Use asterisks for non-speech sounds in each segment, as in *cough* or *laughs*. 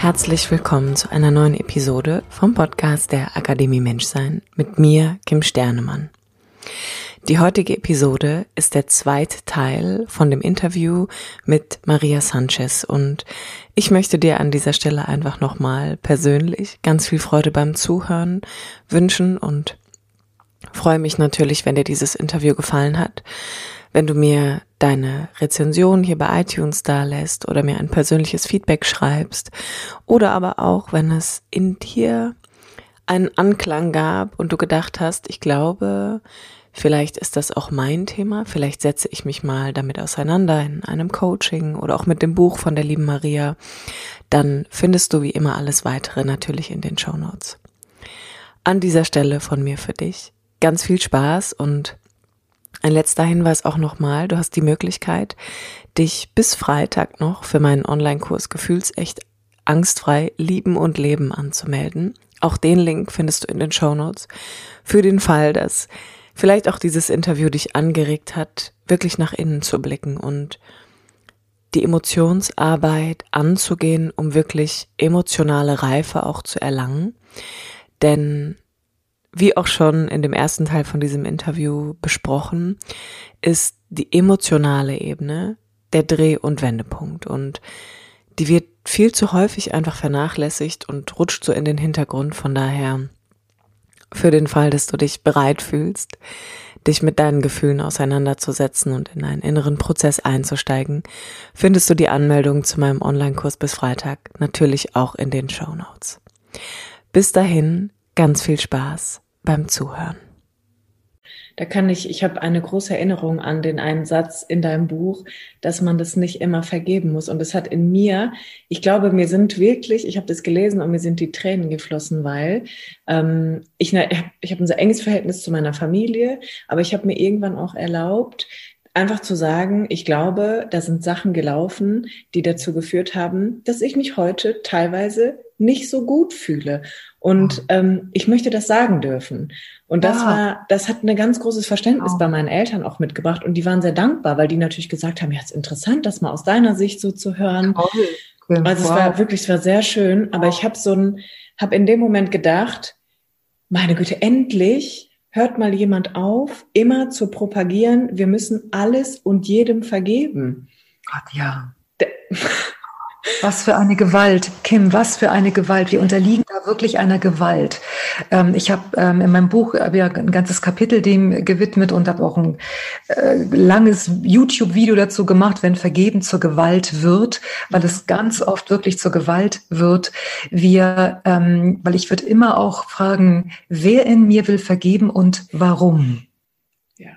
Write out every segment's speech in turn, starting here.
Herzlich willkommen zu einer neuen Episode vom Podcast der Akademie Menschsein mit mir, Kim Sternemann. Die heutige Episode ist der zweite Teil von dem Interview mit Maria Sanchez und ich möchte dir an dieser Stelle einfach nochmal persönlich ganz viel Freude beim Zuhören wünschen und freue mich natürlich, wenn dir dieses Interview gefallen hat wenn du mir deine Rezension hier bei iTunes da lässt oder mir ein persönliches Feedback schreibst oder aber auch, wenn es in dir einen Anklang gab und du gedacht hast, ich glaube, vielleicht ist das auch mein Thema, vielleicht setze ich mich mal damit auseinander in einem Coaching oder auch mit dem Buch von der lieben Maria, dann findest du wie immer alles weitere natürlich in den Show Notes. An dieser Stelle von mir für dich ganz viel Spaß und ein letzter Hinweis auch nochmal, du hast die Möglichkeit, dich bis Freitag noch für meinen Online-Kurs Gefühlsecht angstfrei lieben und leben anzumelden. Auch den Link findest du in den Show Notes. Für den Fall, dass vielleicht auch dieses Interview dich angeregt hat, wirklich nach innen zu blicken und die Emotionsarbeit anzugehen, um wirklich emotionale Reife auch zu erlangen. Denn wie auch schon in dem ersten Teil von diesem Interview besprochen, ist die emotionale Ebene der Dreh- und Wendepunkt. Und die wird viel zu häufig einfach vernachlässigt und rutscht so in den Hintergrund. Von daher, für den Fall, dass du dich bereit fühlst, dich mit deinen Gefühlen auseinanderzusetzen und in einen inneren Prozess einzusteigen, findest du die Anmeldung zu meinem Online-Kurs bis Freitag natürlich auch in den Show Notes. Bis dahin, ganz viel Spaß beim Zuhören. Da kann ich, ich habe eine große Erinnerung an den einen Satz in deinem Buch, dass man das nicht immer vergeben muss. Und es hat in mir, ich glaube, mir sind wirklich, ich habe das gelesen und mir sind die Tränen geflossen, weil ähm, ich, ich habe ein sehr enges Verhältnis zu meiner Familie, aber ich habe mir irgendwann auch erlaubt, einfach zu sagen, ich glaube, da sind Sachen gelaufen, die dazu geführt haben, dass ich mich heute teilweise nicht so gut fühle. Und ähm, ich möchte das sagen dürfen. Und das ja. war, das hat ein ganz großes Verständnis oh. bei meinen Eltern auch mitgebracht. Und die waren sehr dankbar, weil die natürlich gesagt haben, ja, ist interessant, das mal aus deiner Sicht so zu hören. Cool. Also wow. es war wirklich, es war sehr schön. Aber ich habe so ein, habe in dem Moment gedacht, meine Güte, endlich hört mal jemand auf, immer zu propagieren, wir müssen alles und jedem vergeben. Gott, ja. Was für eine Gewalt, Kim, was für eine Gewalt. Wir unterliegen da wirklich einer Gewalt. Ähm, ich habe ähm, in meinem Buch hab ja ein ganzes Kapitel dem gewidmet und habe auch ein äh, langes YouTube-Video dazu gemacht, wenn Vergeben zur Gewalt wird, weil es ganz oft wirklich zur Gewalt wird. Wir, ähm, weil ich würde immer auch fragen, wer in mir will vergeben und warum? Ja.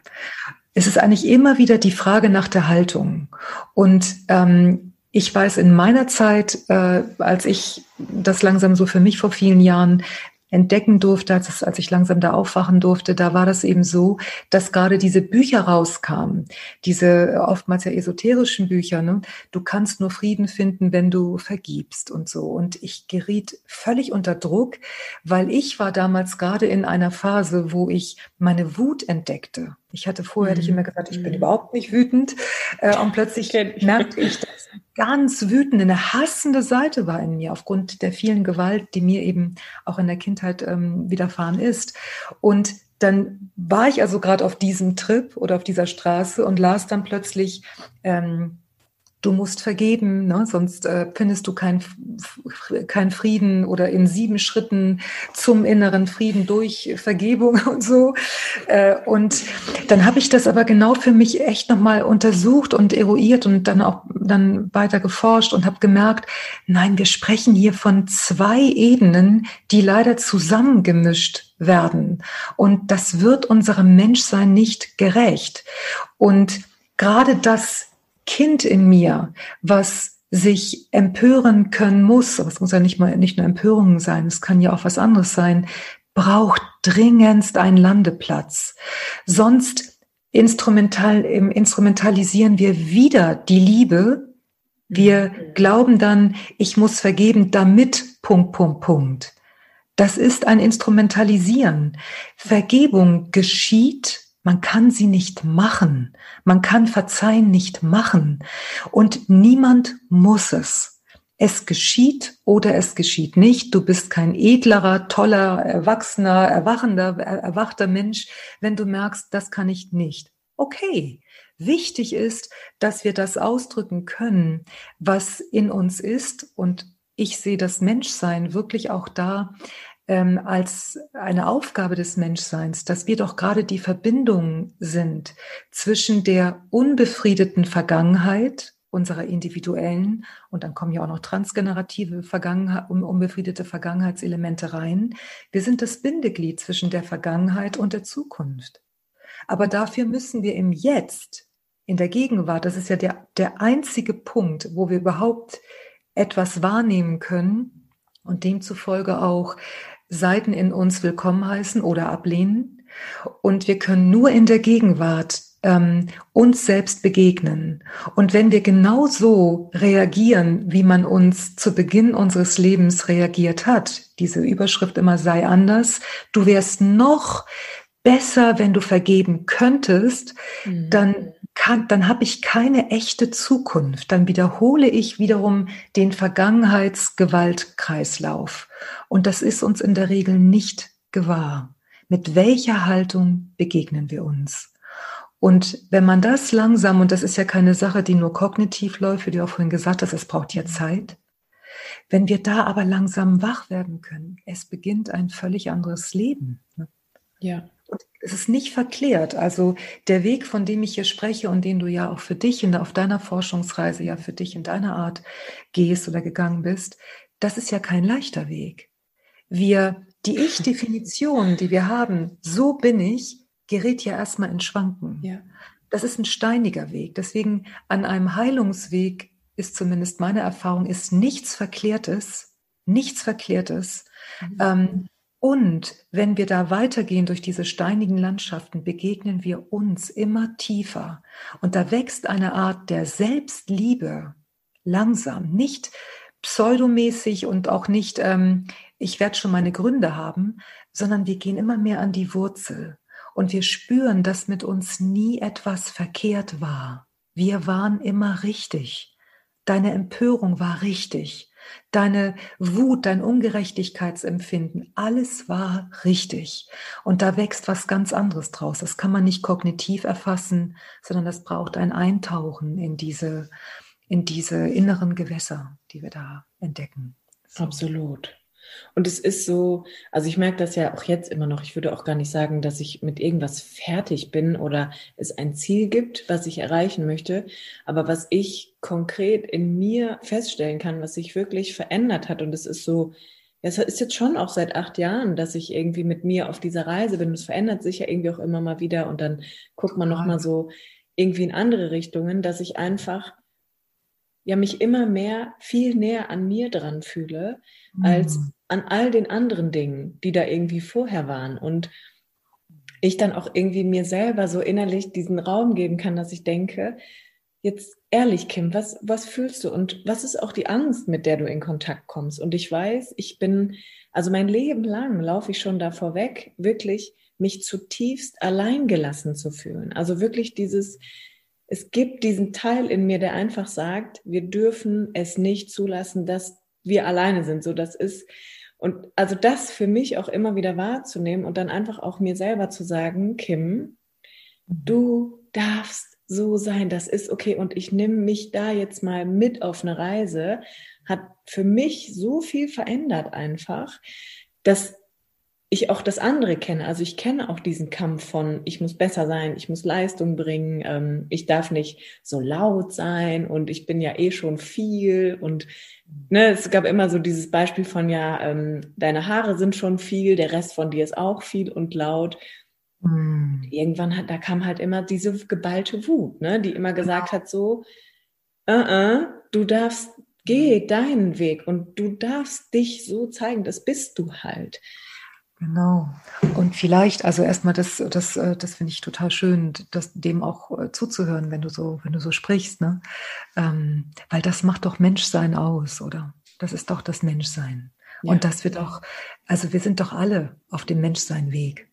Es ist eigentlich immer wieder die Frage nach der Haltung. Und ähm, ich weiß in meiner Zeit, äh, als ich das langsam so für mich vor vielen Jahren entdecken durfte, als, als ich langsam da aufwachen durfte, da war das eben so, dass gerade diese Bücher rauskamen, diese oftmals ja esoterischen Bücher, ne? du kannst nur Frieden finden, wenn du vergibst und so. Und ich geriet völlig unter Druck, weil ich war damals gerade in einer Phase, wo ich meine Wut entdeckte. Ich hatte vorher, mhm. hätte ich immer gesagt, ich bin mhm. überhaupt nicht wütend. Äh, und plötzlich *laughs* merkte ich, dass ganz wütende, eine hassende Seite war in mir aufgrund der vielen Gewalt, die mir eben auch in der Kindheit ähm, widerfahren ist. Und dann war ich also gerade auf diesem Trip oder auf dieser Straße und las dann plötzlich ähm, du musst vergeben, ne? sonst äh, findest du keinen kein Frieden oder in sieben Schritten zum inneren Frieden durch Vergebung *laughs* und so. Äh, und dann habe ich das aber genau für mich echt nochmal untersucht und eruiert und dann auch dann weiter geforscht und habe gemerkt, nein, wir sprechen hier von zwei Ebenen, die leider zusammengemischt werden. Und das wird unserem Menschsein nicht gerecht. Und gerade das Kind in mir, was sich empören können muss, aber es muss ja nicht mal nicht nur Empörung sein, es kann ja auch was anderes sein, braucht dringendst einen Landeplatz. Sonst instrumental, instrumentalisieren wir wieder die Liebe. Wir mhm. glauben dann, ich muss vergeben, damit Punkt, Punkt, Punkt. Das ist ein Instrumentalisieren. Vergebung geschieht man kann sie nicht machen. Man kann Verzeihen nicht machen. Und niemand muss es. Es geschieht oder es geschieht nicht. Du bist kein edlerer, toller, erwachsener, erwachender, erwachter Mensch, wenn du merkst, das kann ich nicht. Okay. Wichtig ist, dass wir das ausdrücken können, was in uns ist. Und ich sehe das Menschsein wirklich auch da, ähm, als eine Aufgabe des Menschseins, dass wir doch gerade die Verbindung sind zwischen der unbefriedeten Vergangenheit unserer individuellen und dann kommen ja auch noch transgenerative Vergangenheit, unbefriedete Vergangenheitselemente rein. Wir sind das Bindeglied zwischen der Vergangenheit und der Zukunft. Aber dafür müssen wir im Jetzt, in der Gegenwart, das ist ja der, der einzige Punkt, wo wir überhaupt etwas wahrnehmen können und demzufolge auch Seiten in uns willkommen heißen oder ablehnen. Und wir können nur in der Gegenwart ähm, uns selbst begegnen. Und wenn wir genau so reagieren, wie man uns zu Beginn unseres Lebens reagiert hat, diese Überschrift immer sei anders, du wärst noch besser, wenn du vergeben könntest, mhm. dann kann, dann habe ich keine echte Zukunft. Dann wiederhole ich wiederum den Vergangenheitsgewaltkreislauf. Und das ist uns in der Regel nicht gewahr. Mit welcher Haltung begegnen wir uns? Und wenn man das langsam, und das ist ja keine Sache, die nur kognitiv läuft, wie du auch vorhin gesagt hast, es braucht ja Zeit. Wenn wir da aber langsam wach werden können, es beginnt ein völlig anderes Leben. Ja. Es ist nicht verklärt. Also der Weg, von dem ich hier spreche und den du ja auch für dich in, auf deiner Forschungsreise, ja für dich in deiner Art gehst oder gegangen bist, das ist ja kein leichter Weg. Wir, die Ich-Definition, *laughs* die wir haben, so bin ich, gerät ja erstmal in Schwanken. Ja. Das ist ein steiniger Weg. Deswegen an einem Heilungsweg ist zumindest meine Erfahrung, ist nichts Verklärtes, nichts Verklärtes. Mhm. Ähm, und wenn wir da weitergehen durch diese steinigen Landschaften, begegnen wir uns immer tiefer. Und da wächst eine Art der Selbstliebe langsam, nicht pseudomäßig und auch nicht, ähm, ich werde schon meine Gründe haben, sondern wir gehen immer mehr an die Wurzel. Und wir spüren, dass mit uns nie etwas verkehrt war. Wir waren immer richtig. Deine Empörung war richtig deine Wut, dein Ungerechtigkeitsempfinden, alles war richtig. Und da wächst was ganz anderes draus. Das kann man nicht kognitiv erfassen, sondern das braucht ein Eintauchen in diese, in diese inneren Gewässer, die wir da entdecken. So. Absolut. Und es ist so, also ich merke das ja auch jetzt immer noch. Ich würde auch gar nicht sagen, dass ich mit irgendwas fertig bin oder es ein Ziel gibt, was ich erreichen möchte. Aber was ich konkret in mir feststellen kann, was sich wirklich verändert hat, und es ist so, es ist jetzt schon auch seit acht Jahren, dass ich irgendwie mit mir auf dieser Reise bin. Es verändert sich ja irgendwie auch immer mal wieder und dann guckt man nochmal so irgendwie in andere Richtungen, dass ich einfach ja mich immer mehr viel näher an mir dran fühle als mhm. an all den anderen Dingen, die da irgendwie vorher waren und ich dann auch irgendwie mir selber so innerlich diesen Raum geben kann, dass ich denke, jetzt ehrlich, Kim, was, was fühlst du und was ist auch die Angst, mit der du in Kontakt kommst? Und ich weiß, ich bin, also mein Leben lang laufe ich schon davor weg, wirklich mich zutiefst alleingelassen zu fühlen. Also wirklich dieses, es gibt diesen Teil in mir, der einfach sagt, wir dürfen es nicht zulassen, dass wir alleine sind. So, das ist, und also das für mich auch immer wieder wahrzunehmen und dann einfach auch mir selber zu sagen, Kim, du darfst so sein, das ist okay und ich nehme mich da jetzt mal mit auf eine Reise, hat für mich so viel verändert einfach, dass ich auch das andere kenne. Also ich kenne auch diesen Kampf von, ich muss besser sein, ich muss Leistung bringen, ähm, ich darf nicht so laut sein und ich bin ja eh schon viel und ne, es gab immer so dieses Beispiel von ja, ähm, deine Haare sind schon viel, der Rest von dir ist auch viel und laut. Mhm. Irgendwann hat, da kam halt immer diese geballte Wut, ne, die immer gesagt hat so, uh -uh, du darfst Geh deinen Weg und du darfst dich so zeigen, das bist du halt. Genau. Und vielleicht, also erstmal das, das, äh, das finde ich total schön, das, dem auch zuzuhören, wenn du so, wenn du so sprichst, ne? Ähm, weil das macht doch Menschsein aus, oder? Das ist doch das Menschsein. Ja. Und das wird auch, also wir sind doch alle auf dem Menschsein-Weg.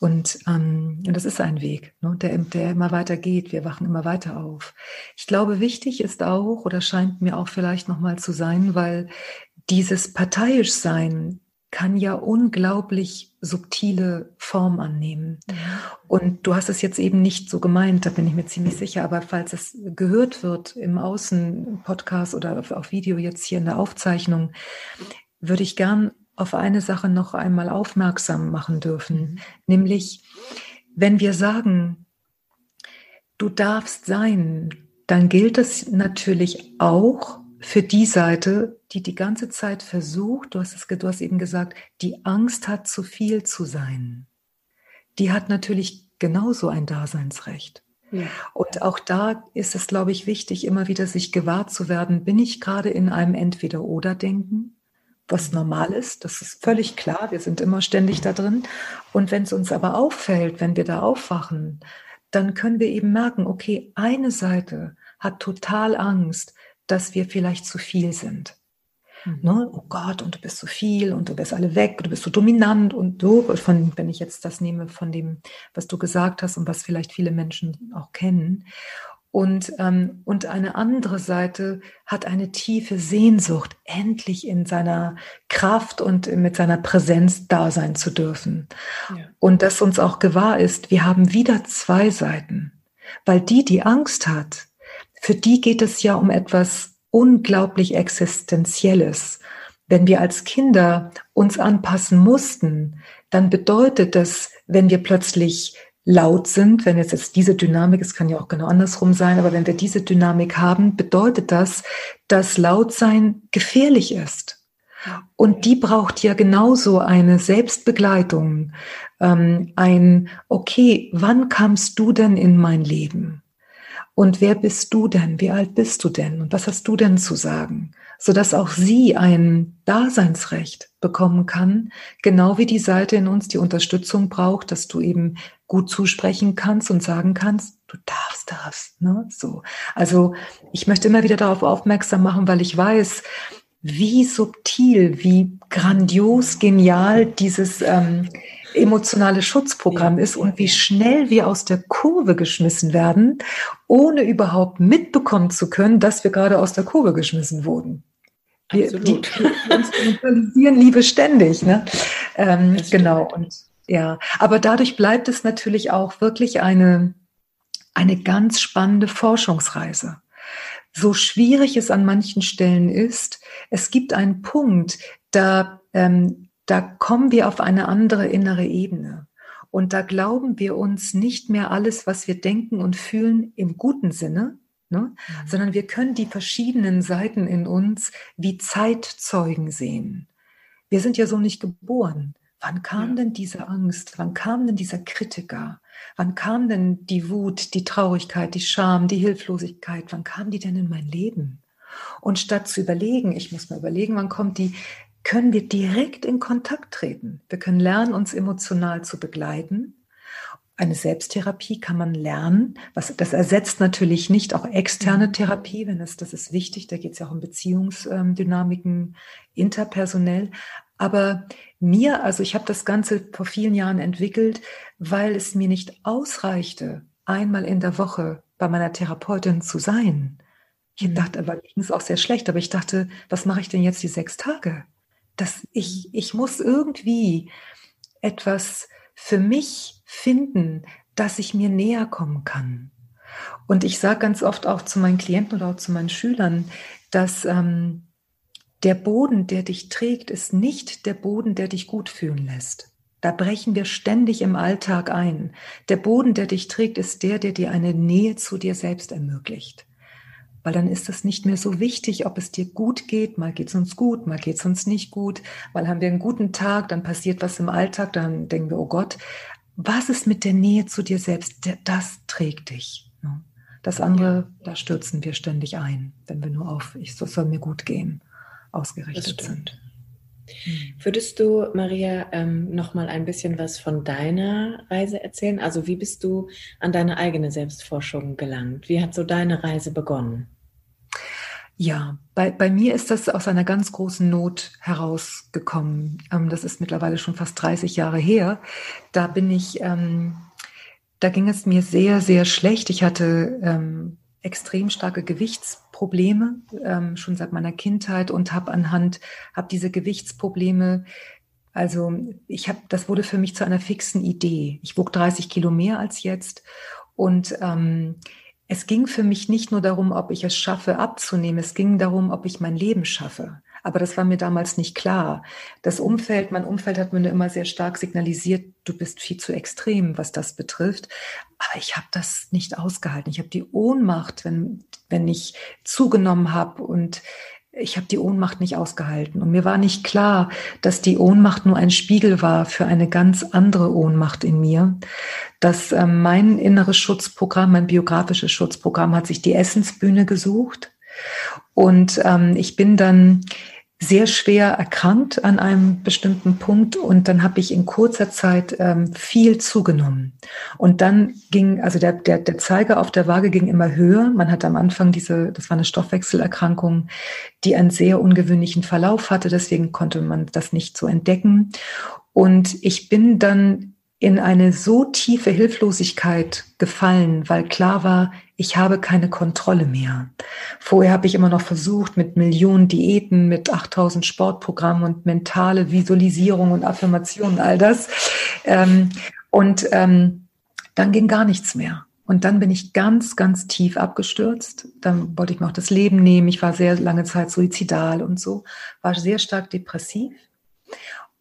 Und, ähm, und das ist ein Weg, ne, der, der immer weiter geht. Wir wachen immer weiter auf. Ich glaube, wichtig ist auch, oder scheint mir auch vielleicht nochmal zu sein, weil dieses parteiisch sein kann ja unglaublich subtile Form annehmen. Mhm. Und du hast es jetzt eben nicht so gemeint, da bin ich mir ziemlich sicher, aber falls es gehört wird im Außen-Podcast oder auf, auf Video jetzt hier in der Aufzeichnung, würde ich gern auf eine Sache noch einmal aufmerksam machen dürfen, mhm. nämlich wenn wir sagen, du darfst sein, dann gilt es natürlich auch für die Seite, die die ganze Zeit versucht, du hast, es, du hast eben gesagt, die Angst hat, zu viel zu sein. Die hat natürlich genauso ein Daseinsrecht. Ja. Und auch da ist es, glaube ich, wichtig, immer wieder sich gewahr zu werden, bin ich gerade in einem Entweder-Oder-Denken, was normal ist, das ist völlig klar, wir sind immer ständig da drin. Und wenn es uns aber auffällt, wenn wir da aufwachen, dann können wir eben merken, okay, eine Seite hat total Angst, dass wir vielleicht zu viel sind. Mhm. Ne? Oh Gott, und du bist zu viel und du bist alle weg, du bist so dominant und so, von, wenn ich jetzt das nehme von dem, was du gesagt hast und was vielleicht viele Menschen auch kennen. Und, ähm, und eine andere Seite hat eine tiefe Sehnsucht, endlich in seiner Kraft und mit seiner Präsenz da sein zu dürfen. Ja. Und dass uns auch gewahr ist, wir haben wieder zwei Seiten. Weil die, die Angst hat, für die geht es ja um etwas unglaublich Existenzielles. Wenn wir als Kinder uns anpassen mussten, dann bedeutet das, wenn wir plötzlich laut sind, wenn jetzt, jetzt diese Dynamik, es kann ja auch genau andersrum sein, aber wenn wir diese Dynamik haben, bedeutet das, dass Lautsein gefährlich ist. Und die braucht ja genauso eine Selbstbegleitung, ähm, ein, okay, wann kamst du denn in mein Leben? Und wer bist du denn? Wie alt bist du denn? Und was hast du denn zu sagen? Sodass auch sie ein Daseinsrecht bekommen kann, genau wie die Seite in uns die Unterstützung braucht, dass du eben gut zusprechen kannst und sagen kannst, du darfst das. Ne? So. Also ich möchte immer wieder darauf aufmerksam machen, weil ich weiß, wie subtil, wie grandios, genial dieses ähm, emotionale Schutzprogramm ist und wie schnell wir aus der Kurve geschmissen werden, ohne überhaupt mitbekommen zu können, dass wir gerade aus der Kurve geschmissen wurden. Wir, Absolut. *laughs* Die, wir instrumentalisieren Liebe ständig. Ne? Ähm, genau. Und ja, aber dadurch bleibt es natürlich auch wirklich eine, eine ganz spannende Forschungsreise. So schwierig es an manchen Stellen ist, es gibt einen Punkt, da ähm, da kommen wir auf eine andere innere Ebene. Und da glauben wir uns nicht mehr alles, was wir denken und fühlen im guten Sinne, ne? Mhm. sondern wir können die verschiedenen Seiten in uns wie Zeitzeugen sehen. Wir sind ja so nicht geboren. Wann kam ja. denn diese Angst? Wann kam denn dieser Kritiker? Wann kam denn die Wut, die Traurigkeit, die Scham, die Hilflosigkeit? Wann kam die denn in mein Leben? Und statt zu überlegen, ich muss mal überlegen, wann kommt die, können wir direkt in Kontakt treten. Wir können lernen, uns emotional zu begleiten. Eine Selbsttherapie kann man lernen. Was, das ersetzt natürlich nicht auch externe mhm. Therapie, wenn es, das ist wichtig. Da geht es ja auch um Beziehungsdynamiken, interpersonell. Aber mir, also ich habe das Ganze vor vielen Jahren entwickelt, weil es mir nicht ausreichte, einmal in der Woche bei meiner Therapeutin zu sein. Ich mhm. dachte, aber ging es auch sehr schlecht, aber ich dachte, was mache ich denn jetzt die sechs Tage? dass ich, ich muss irgendwie etwas für mich finden, dass ich mir näher kommen kann. Und ich sage ganz oft auch zu meinen Klienten oder auch zu meinen Schülern, dass ähm, der Boden, der dich trägt, ist nicht der Boden, der dich gut fühlen lässt. Da brechen wir ständig im Alltag ein. Der Boden, der dich trägt, ist der, der dir eine Nähe zu dir selbst ermöglicht weil dann ist es nicht mehr so wichtig, ob es dir gut geht. Mal geht es uns gut, mal geht es uns nicht gut. Mal haben wir einen guten Tag, dann passiert was im Alltag, dann denken wir, oh Gott, was ist mit der Nähe zu dir selbst? Das trägt dich. Ne? Das andere, da stürzen wir ständig ein, wenn wir nur auf, ich, es soll mir gut gehen, ausgerichtet sind. Hm. Würdest du, Maria, ähm, noch mal ein bisschen was von deiner Reise erzählen? Also wie bist du an deine eigene Selbstforschung gelangt? Wie hat so deine Reise begonnen? Ja, bei, bei mir ist das aus einer ganz großen Not herausgekommen. Ähm, das ist mittlerweile schon fast 30 Jahre her. Da bin ich, ähm, da ging es mir sehr, sehr schlecht. Ich hatte ähm, extrem starke Gewichtsprobleme ähm, schon seit meiner Kindheit und habe anhand, habe diese Gewichtsprobleme, also ich habe, das wurde für mich zu einer fixen Idee. Ich wog 30 Kilo mehr als jetzt und ähm, es ging für mich nicht nur darum, ob ich es schaffe abzunehmen, es ging darum, ob ich mein Leben schaffe. Aber das war mir damals nicht klar. Das Umfeld, mein Umfeld hat mir immer sehr stark signalisiert, du bist viel zu extrem, was das betrifft. Aber ich habe das nicht ausgehalten. Ich habe die Ohnmacht, wenn, wenn ich zugenommen habe und ich habe die Ohnmacht nicht ausgehalten. Und mir war nicht klar, dass die Ohnmacht nur ein Spiegel war für eine ganz andere Ohnmacht in mir. Dass äh, mein inneres Schutzprogramm, mein biografisches Schutzprogramm hat sich die Essensbühne gesucht. Und ähm, ich bin dann sehr schwer erkrankt an einem bestimmten Punkt und dann habe ich in kurzer Zeit ähm, viel zugenommen. Und dann ging, also der, der, der Zeiger auf der Waage ging immer höher. Man hatte am Anfang diese, das war eine Stoffwechselerkrankung, die einen sehr ungewöhnlichen Verlauf hatte, deswegen konnte man das nicht so entdecken. Und ich bin dann in eine so tiefe Hilflosigkeit gefallen, weil klar war, ich habe keine Kontrolle mehr. Vorher habe ich immer noch versucht, mit Millionen Diäten, mit 8000 Sportprogrammen und mentale Visualisierung und Affirmation, all das. Ähm, und ähm, dann ging gar nichts mehr. Und dann bin ich ganz, ganz tief abgestürzt. Dann wollte ich mir auch das Leben nehmen. Ich war sehr lange Zeit suizidal und so, war sehr stark depressiv.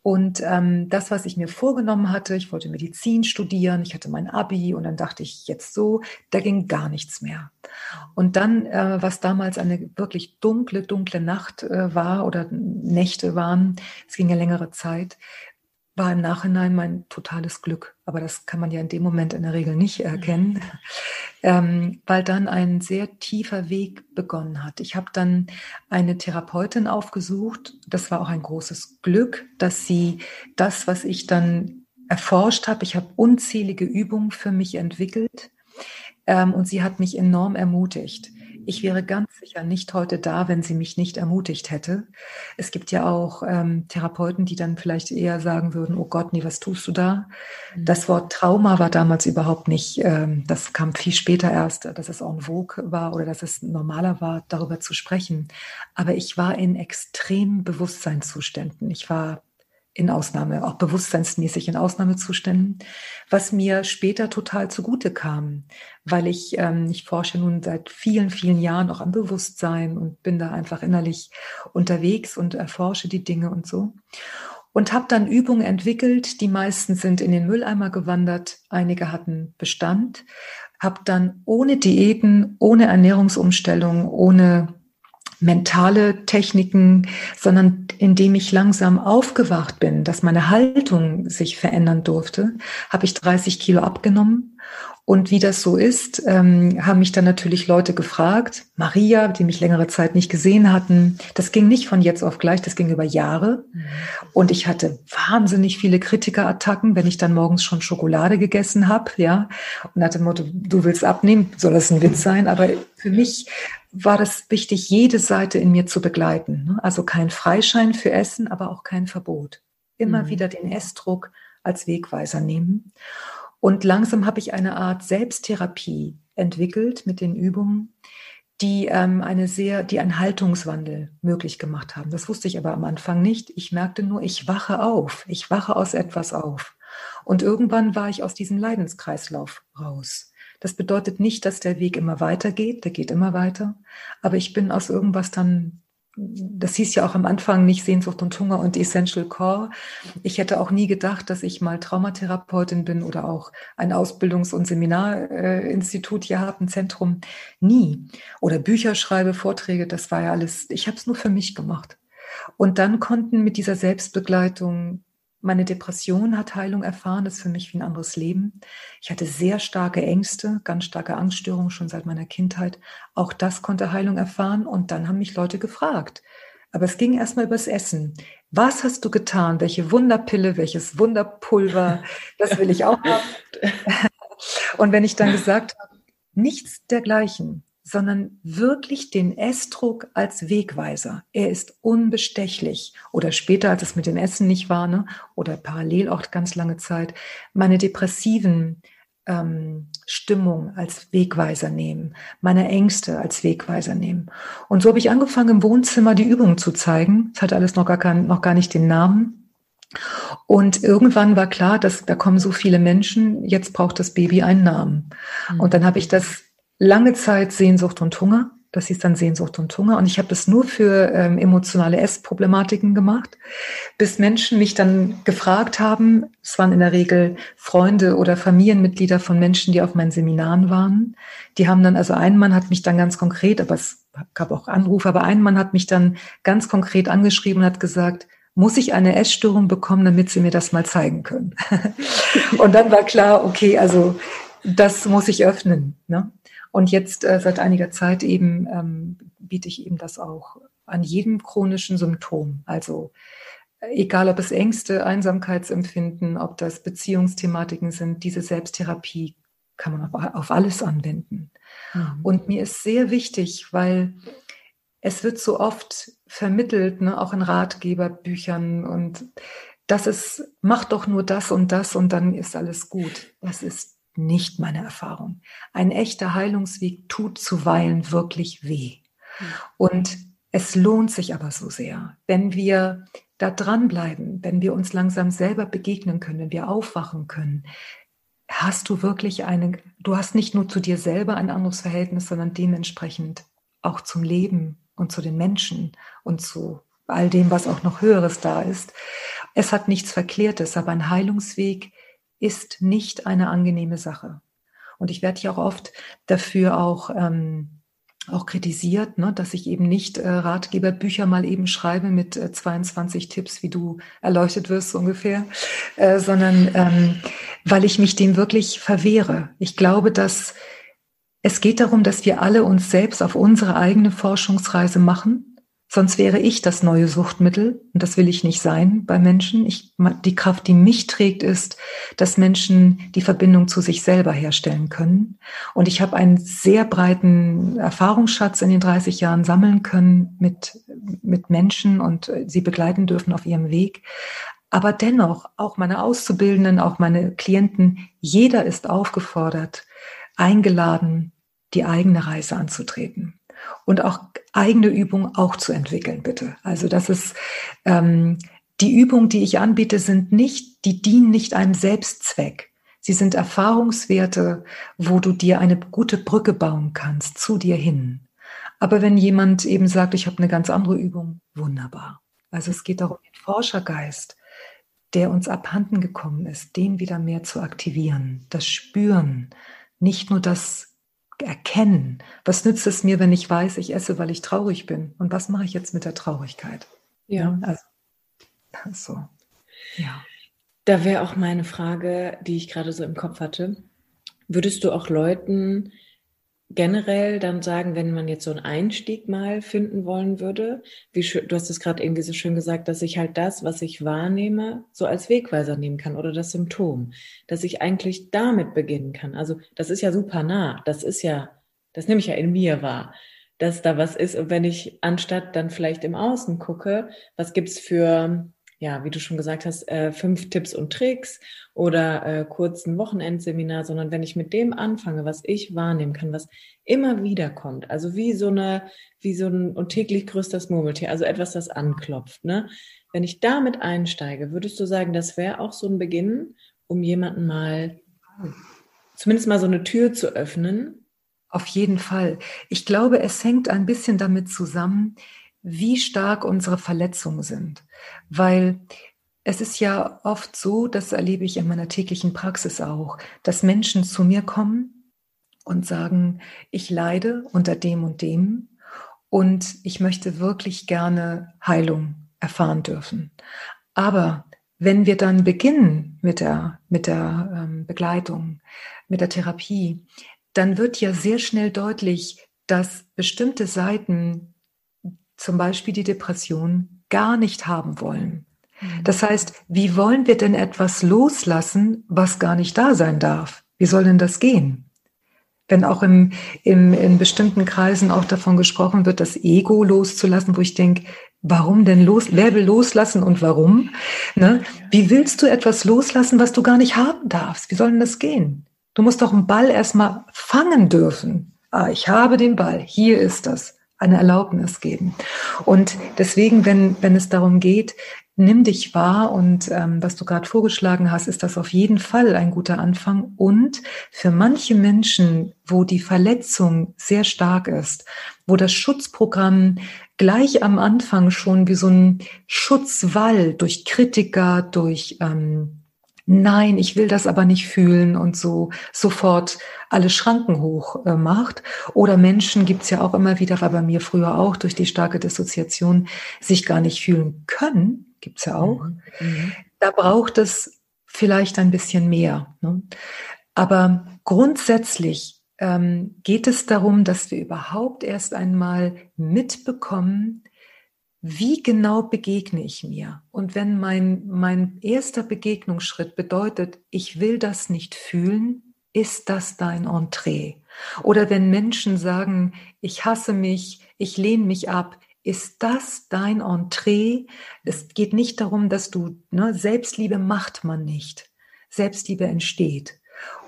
Und ähm, das, was ich mir vorgenommen hatte, ich wollte Medizin studieren, ich hatte mein Abi und dann dachte ich jetzt so, da ging gar nichts mehr. Und dann, äh, was damals eine wirklich dunkle, dunkle Nacht äh, war oder Nächte waren, es ging ja längere Zeit, war im Nachhinein mein totales Glück. Aber das kann man ja in dem Moment in der Regel nicht erkennen, mhm. ähm, weil dann ein sehr tiefer Weg begonnen hat. Ich habe dann eine Therapeutin aufgesucht. Das war auch ein großes Glück, dass sie das, was ich dann erforscht habe, ich habe unzählige Übungen für mich entwickelt ähm, und sie hat mich enorm ermutigt. Ich wäre ganz sicher nicht heute da, wenn sie mich nicht ermutigt hätte. Es gibt ja auch ähm, Therapeuten, die dann vielleicht eher sagen würden, oh Gott, nee, was tust du da? Mhm. Das Wort Trauma war damals überhaupt nicht, ähm, das kam viel später erst, dass es en vogue war oder dass es normaler war, darüber zu sprechen. Aber ich war in extremen Bewusstseinszuständen. Ich war in Ausnahme, auch bewusstseinsmäßig in Ausnahmezuständen, was mir später total zugute kam, weil ich, ähm, ich forsche nun seit vielen, vielen Jahren auch am Bewusstsein und bin da einfach innerlich unterwegs und erforsche die Dinge und so. Und habe dann Übungen entwickelt, die meisten sind in den Mülleimer gewandert, einige hatten Bestand, habe dann ohne Diäten, ohne Ernährungsumstellung, ohne mentale Techniken, sondern indem ich langsam aufgewacht bin, dass meine Haltung sich verändern durfte, habe ich 30 Kilo abgenommen. Und wie das so ist, ähm, haben mich dann natürlich Leute gefragt, Maria, die mich längere Zeit nicht gesehen hatten. Das ging nicht von jetzt auf gleich, das ging über Jahre. Mhm. Und ich hatte wahnsinnig viele Kritikerattacken, wenn ich dann morgens schon Schokolade gegessen habe, ja. Und hatte Motto, du willst abnehmen, soll das ein Witz sein? Aber für mich war das wichtig, jede Seite in mir zu begleiten. Ne? Also kein Freischein für Essen, aber auch kein Verbot. Immer mhm. wieder den Essdruck als Wegweiser nehmen. Und langsam habe ich eine Art Selbsttherapie entwickelt mit den Übungen, die ähm, eine sehr, die einen Haltungswandel möglich gemacht haben. Das wusste ich aber am Anfang nicht. Ich merkte nur, ich wache auf. Ich wache aus etwas auf. Und irgendwann war ich aus diesem Leidenskreislauf raus. Das bedeutet nicht, dass der Weg immer weitergeht, der geht immer weiter. Aber ich bin aus irgendwas dann, das hieß ja auch am Anfang nicht Sehnsucht und Hunger und Essential Core. Ich hätte auch nie gedacht, dass ich mal Traumatherapeutin bin oder auch ein Ausbildungs- und Seminarinstitut hier habe, ein Zentrum. Nie. Oder Bücher schreibe, Vorträge, das war ja alles, ich habe es nur für mich gemacht. Und dann konnten mit dieser Selbstbegleitung Meine Depression hat Heilung erfahren, das ist für mich wie ein anderes Leben. Ich hatte sehr starke Ängste, ganz starke Angststörungen schon seit meiner Kindheit. Auch das konnte Heilung erfahren und dann haben mich Leute gefragt. Aber es ging erstmal übers Essen. Was hast du getan? Welche Wunderpille, welches Wunderpulver? Das will ich auch *laughs* haben. Und wenn ich dann gesagt habe, nichts dergleichen, sondern wirklich den Essdruck als Wegweiser. Er ist unbestechlich. Oder später, als es mit dem Essen nicht war, ne? oder parallel auch ganz lange Zeit, meine depressiven ähm, Stimmung als Wegweiser nehmen, meine Ängste als Wegweiser nehmen. Und so habe ich angefangen, im Wohnzimmer die Übungen zu zeigen. Es hatte alles noch gar, kein, noch gar nicht den Namen. Und irgendwann war klar, dass da kommen so viele Menschen, jetzt braucht das Baby einen Namen. Mhm. Und dann habe ich das lange Zeit Sehnsucht und Hunger. Das hieß dann Sehnsucht und Hunger. Und ich habe das nur für ähm, emotionale Essproblematiken gemacht, bis Menschen mich dann gefragt haben, es waren in der Regel Freunde oder Familienmitglieder von Menschen, die auf meinen Seminaren waren. Die haben dann, also ein Mann hat mich dann ganz konkret, aber es gab auch Anrufe, aber ein Mann hat mich dann ganz konkret angeschrieben und hat gesagt, muss ich eine Essstörung bekommen, damit Sie mir das mal zeigen können. *laughs* und dann war klar, okay, also das muss ich öffnen. Ne? Und jetzt äh, seit einiger Zeit eben ähm, biete ich eben das auch an jedem chronischen Symptom. Also äh, egal ob es Ängste, Einsamkeitsempfinden, ob das Beziehungsthematiken sind, diese Selbsttherapie kann man auf, auf alles anwenden. Mhm. Und mir ist sehr wichtig, weil es wird so oft vermittelt, ne, auch in Ratgeberbüchern und das ist, mach doch nur das und das und dann ist alles gut. Das ist nicht meine Erfahrung. Ein echter Heilungsweg tut zuweilen wirklich weh. Und es lohnt sich aber so sehr, wenn wir da dranbleiben, wenn wir uns langsam selber begegnen können, wenn wir aufwachen können, hast du wirklich eine, du hast nicht nur zu dir selber ein anderes Verhältnis, sondern dementsprechend auch zum Leben und zu den Menschen und zu all dem, was auch noch Höheres da ist. Es hat nichts Verklärtes, aber ein Heilungsweg ist nicht eine angenehme Sache. Und ich werde ja auch oft dafür auch, ähm, auch kritisiert, ne, dass ich eben nicht äh, Ratgeberbücher mal eben schreibe mit äh, 22 Tipps, wie du erleuchtet wirst so ungefähr, äh, sondern ähm, weil ich mich dem wirklich verwehre. Ich glaube, dass es geht darum, dass wir alle uns selbst auf unsere eigene Forschungsreise machen Sonst wäre ich das neue Suchtmittel und das will ich nicht sein bei Menschen. Ich, die Kraft, die mich trägt, ist, dass Menschen die Verbindung zu sich selber herstellen können. Und ich habe einen sehr breiten Erfahrungsschatz in den 30 Jahren sammeln können mit, mit Menschen und sie begleiten dürfen auf ihrem Weg. Aber dennoch, auch meine Auszubildenden, auch meine Klienten, jeder ist aufgefordert, eingeladen, die eigene Reise anzutreten und auch eigene Übungen auch zu entwickeln, bitte. Also das ist ähm, die Übungen, die ich anbiete, sind nicht, die dienen nicht einem Selbstzweck. Sie sind Erfahrungswerte, wo du dir eine gute Brücke bauen kannst zu dir hin. Aber wenn jemand eben sagt, ich habe eine ganz andere Übung, wunderbar. Also es geht darum, den Forschergeist, der uns abhanden gekommen ist, den wieder mehr zu aktivieren, das Spüren, nicht nur das erkennen. Was nützt es mir, wenn ich weiß, ich esse, weil ich traurig bin? Und was mache ich jetzt mit der Traurigkeit? Ja. Also, so. Ja. Da wäre auch meine Frage, die ich gerade so im Kopf hatte. Würdest du auch Leuten generell dann sagen, wenn man jetzt so einen Einstieg mal finden wollen würde, wie du hast es gerade irgendwie so schön gesagt, dass ich halt das, was ich wahrnehme, so als Wegweiser nehmen kann oder das Symptom, dass ich eigentlich damit beginnen kann. Also das ist ja super nah, das ist ja, das nehme ich ja in mir wahr, dass da was ist. Und wenn ich anstatt dann vielleicht im Außen gucke, was gibt's für ja, wie du schon gesagt hast, äh, fünf Tipps und Tricks oder äh, kurz ein Wochenendseminar, sondern wenn ich mit dem anfange, was ich wahrnehmen kann, was immer wieder kommt, also wie so eine, wie so ein und täglich grüßt das Murmeltier, also etwas, das anklopft, ne? Wenn ich damit einsteige, würdest du sagen, das wäre auch so ein Beginn, um jemanden mal, zumindest mal so eine Tür zu öffnen? Auf jeden Fall. Ich glaube, es hängt ein bisschen damit zusammen, wie stark unsere Verletzungen sind. Weil es ist ja oft so, das erlebe ich in meiner täglichen Praxis auch, dass Menschen zu mir kommen und sagen, ich leide unter dem und dem und ich möchte wirklich gerne Heilung erfahren dürfen. Aber wenn wir dann beginnen mit der, mit der ähm, Begleitung, mit der Therapie, dann wird ja sehr schnell deutlich, dass bestimmte Seiten, zum Beispiel die Depression, gar nicht haben wollen. Mhm. Das heißt, wie wollen wir denn etwas loslassen, was gar nicht da sein darf? Wie soll denn das gehen? Wenn auch im, im, in bestimmten Kreisen auch davon gesprochen wird, das Ego loszulassen, wo ich denke, warum denn los? Wer will loslassen und warum? Ne? Wie willst du etwas loslassen, was du gar nicht haben darfst? Wie soll denn das gehen? Du musst doch einen Ball erstmal fangen dürfen. Ah, ich habe den Ball, hier ist das. Eine Erlaubnis geben. Und deswegen, wenn, wenn es darum geht, nimm dich wahr und ähm, was du gerade vorgeschlagen hast, ist das auf jeden Fall ein guter Anfang. Und für manche Menschen, wo die Verletzung sehr stark ist, wo das Schutzprogramm gleich am Anfang schon wie so ein Schutzwall durch Kritiker, durch ähm, Nein, ich will das aber nicht fühlen und so sofort alle Schranken hoch äh, macht. Oder Menschen gibt's ja auch immer wieder, war bei mir früher auch durch die starke Dissoziation, sich gar nicht fühlen können, gibt's ja auch. Mhm. mhm. Da braucht es vielleicht ein bisschen mehr. Ne? Aber grundsätzlich ähm, geht es darum, dass wir überhaupt erst einmal mitbekommen, wie genau begegne ich mir? Und wenn mein, mein erster Begegnungsschritt bedeutet, ich will das nicht fühlen, ist das dein Entree? Oder wenn Menschen sagen, ich hasse mich, ich lehne mich ab, ist das dein Entree? Es geht nicht darum, dass du, ne, Selbstliebe macht man nicht. Selbstliebe entsteht.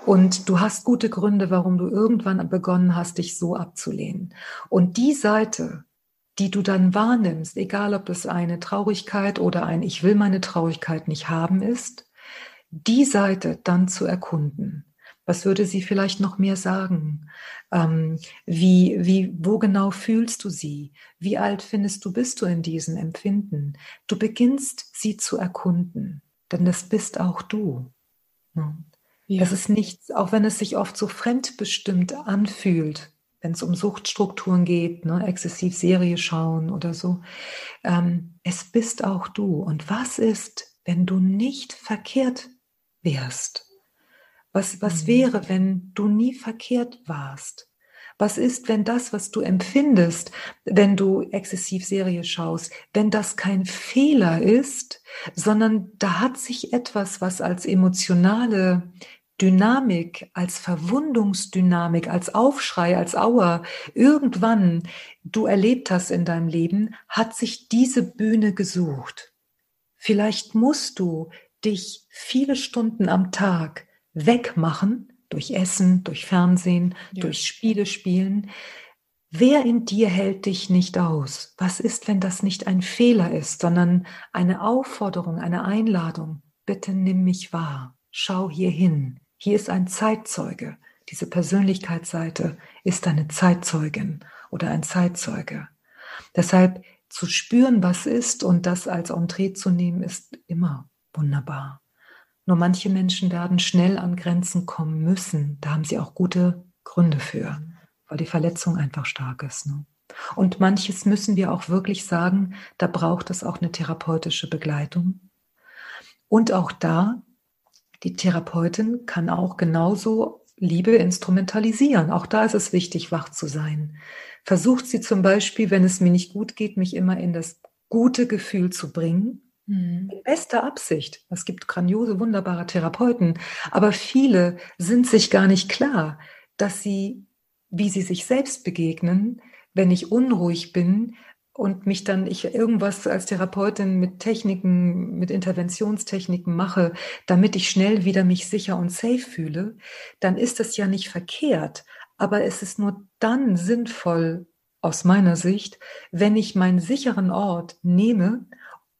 Und du hast gute Gründe, warum du irgendwann begonnen hast, dich so abzulehnen. Und die Seite, die du dann wahrnimmst, egal ob das eine Traurigkeit oder ein Ich will meine Traurigkeit nicht haben ist, die Seite dann zu erkunden. Was würde sie vielleicht noch mehr sagen? Ähm, wie, wie, wo genau fühlst du sie? Wie alt findest du, bist du in diesem Empfinden? Du beginnst sie zu erkunden, denn das bist auch du. Ja. Das ist nichts, auch wenn es sich oft so fremdbestimmt anfühlt, wenn es um Suchtstrukturen geht, ne, exzessiv Serie schauen oder so. Ähm, es bist auch du. Und was ist, wenn du nicht verkehrt wärst? Was, was mhm. wäre, wenn du nie verkehrt warst? Was ist, wenn das, was du empfindest, wenn du exzessiv Serie schaust, wenn das kein Fehler ist, sondern da hat sich etwas, was als emotionale Dynamik, als Verwundungsdynamik, als Aufschrei, als Auer irgendwann du erlebt hast in deinem Leben, hat sich diese Bühne gesucht. Vielleicht musst du dich viele Stunden am Tag wegmachen, durch Essen, durch Fernsehen, ja. durch Spiele spielen. Wer in dir hält dich nicht aus? Was ist, wenn das nicht ein Fehler ist, sondern eine Aufforderung, eine Einladung? Bitte nimm mich wahr. Schau hier hin. Hier ist ein Zeitzeuge. Diese Persönlichkeitsseite ist eine Zeitzeugin oder ein Zeitzeuge. Deshalb zu spüren, was ist und das als Entree zu nehmen, ist immer wunderbar. Nur manche Menschen werden schnell an Grenzen kommen müssen. Da haben sie auch gute Gründe für, weil die Verletzung einfach stark ist. Ne? Und manches müssen wir auch wirklich sagen, da braucht es auch eine therapeutische Begleitung. Und auch da die Therapeutin kann auch genauso Liebe instrumentalisieren. Auch da ist es wichtig, wach zu sein. Versucht sie zum Beispiel, wenn es mir nicht gut geht, mich immer in das gute Gefühl zu bringen. Mhm. In bester Absicht. Es gibt grandiose, wunderbare Therapeuten. Aber viele sind sich gar nicht klar, dass sie, wie sie sich selbst begegnen, wenn ich unruhig bin, und mich dann, ich irgendwas als Therapeutin mit Techniken, mit Interventionstechniken mache, damit ich schnell wieder mich sicher und safe fühle, dann ist das ja nicht verkehrt. Aber es ist nur dann sinnvoll, aus meiner Sicht, wenn ich meinen sicheren Ort nehme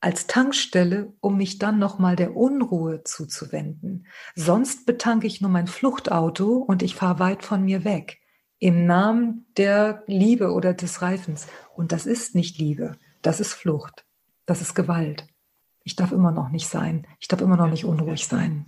als Tankstelle, um mich dann nochmal der Unruhe zuzuwenden. Sonst betanke ich nur mein Fluchtauto und ich fahre weit von mir weg im Namen der Liebe oder des Reifens. Und das ist nicht Liebe, das ist Flucht, das ist Gewalt. Ich darf immer noch nicht sein, ich darf immer noch nicht unruhig sein.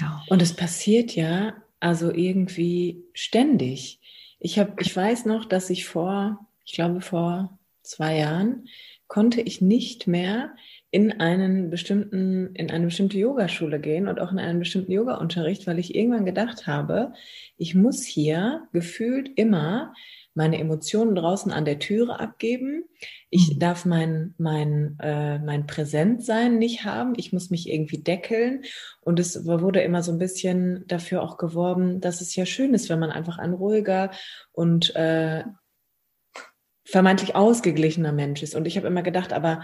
Ja. Und es passiert ja also irgendwie ständig. Ich habe, ich weiß noch, dass ich vor, ich glaube vor zwei Jahren konnte ich nicht mehr in einen bestimmten, in eine bestimmte Yogaschule gehen und auch in einen bestimmten Yoga-Unterricht, weil ich irgendwann gedacht habe, ich muss hier gefühlt immer meine Emotionen draußen an der Türe abgeben. Ich mhm. darf mein, mein, äh, mein Präsentsein nicht haben. Ich muss mich irgendwie deckeln. Und es wurde immer so ein bisschen dafür auch geworben, dass es ja schön ist, wenn man einfach ein ruhiger und äh, vermeintlich ausgeglichener Mensch ist. Und ich habe immer gedacht, aber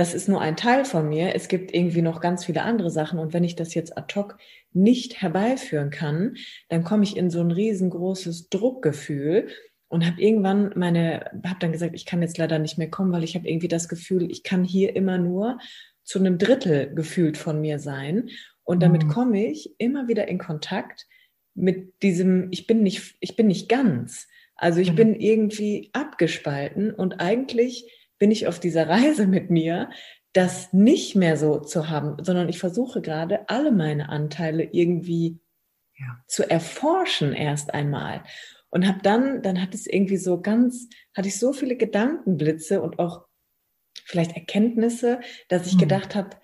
das ist nur ein Teil von mir. Es gibt irgendwie noch ganz viele andere Sachen. Und wenn ich das jetzt ad hoc nicht herbeiführen kann, dann komme ich in so ein riesengroßes Druckgefühl und habe irgendwann meine, habe dann gesagt, ich kann jetzt leider nicht mehr kommen, weil ich habe irgendwie das Gefühl, ich kann hier immer nur zu einem Drittel gefühlt von mir sein. Und damit mhm. komme ich immer wieder in Kontakt mit diesem, ich bin nicht, ich bin nicht ganz. Also ich mhm. bin irgendwie abgespalten und eigentlich bin ich auf dieser Reise mit mir, das nicht mehr so zu haben, sondern ich versuche gerade alle meine Anteile irgendwie ja. zu erforschen erst einmal und habe dann, dann hat es irgendwie so ganz, hatte ich so viele Gedankenblitze und auch vielleicht Erkenntnisse, dass ich mhm. gedacht habe,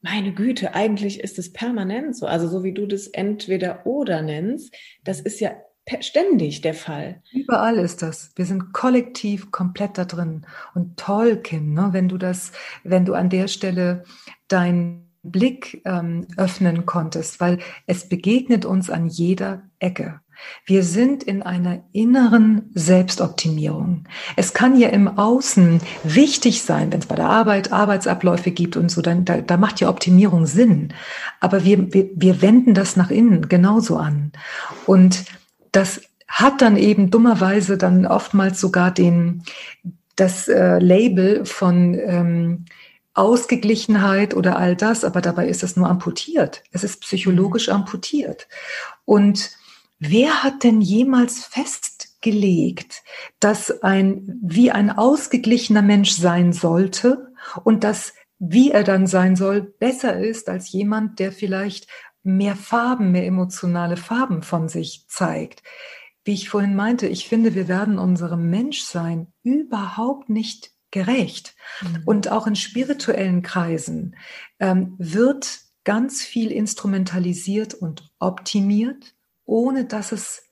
meine Güte, eigentlich ist es permanent so. Also so wie du das entweder oder nennst, das ist ja ständig der Fall. Überall ist das. Wir sind kollektiv komplett da drin. Und toll, Kim, ne, wenn du das, wenn du an der Stelle deinen Blick ähm, öffnen konntest, weil es begegnet uns an jeder Ecke. Wir sind in einer inneren Selbstoptimierung. Es kann ja im Außen wichtig sein, wenn es bei der Arbeit Arbeitsabläufe gibt und so, dann da, da macht ja Optimierung Sinn. Aber wir, wir, wir wenden das nach innen genauso an. Und das hat dann eben dummerweise dann oftmals sogar den, das äh, Label von ähm, Ausgeglichenheit oder all das, aber dabei ist es nur amputiert. Es ist psychologisch mhm. amputiert. Und Wer hat denn jemals festgelegt, dass ein, wie ein ausgeglichener Mensch sein sollte und dass, wie er dann sein soll, besser ist als jemand, der vielleicht mehr Farben, mehr emotionale Farben von sich zeigt? Wie ich vorhin meinte, ich finde, wir werden unserem Menschsein überhaupt nicht gerecht. Mhm. Und auch in spirituellen Kreisen ähm, wird ganz viel instrumentalisiert und optimiert ohne dass es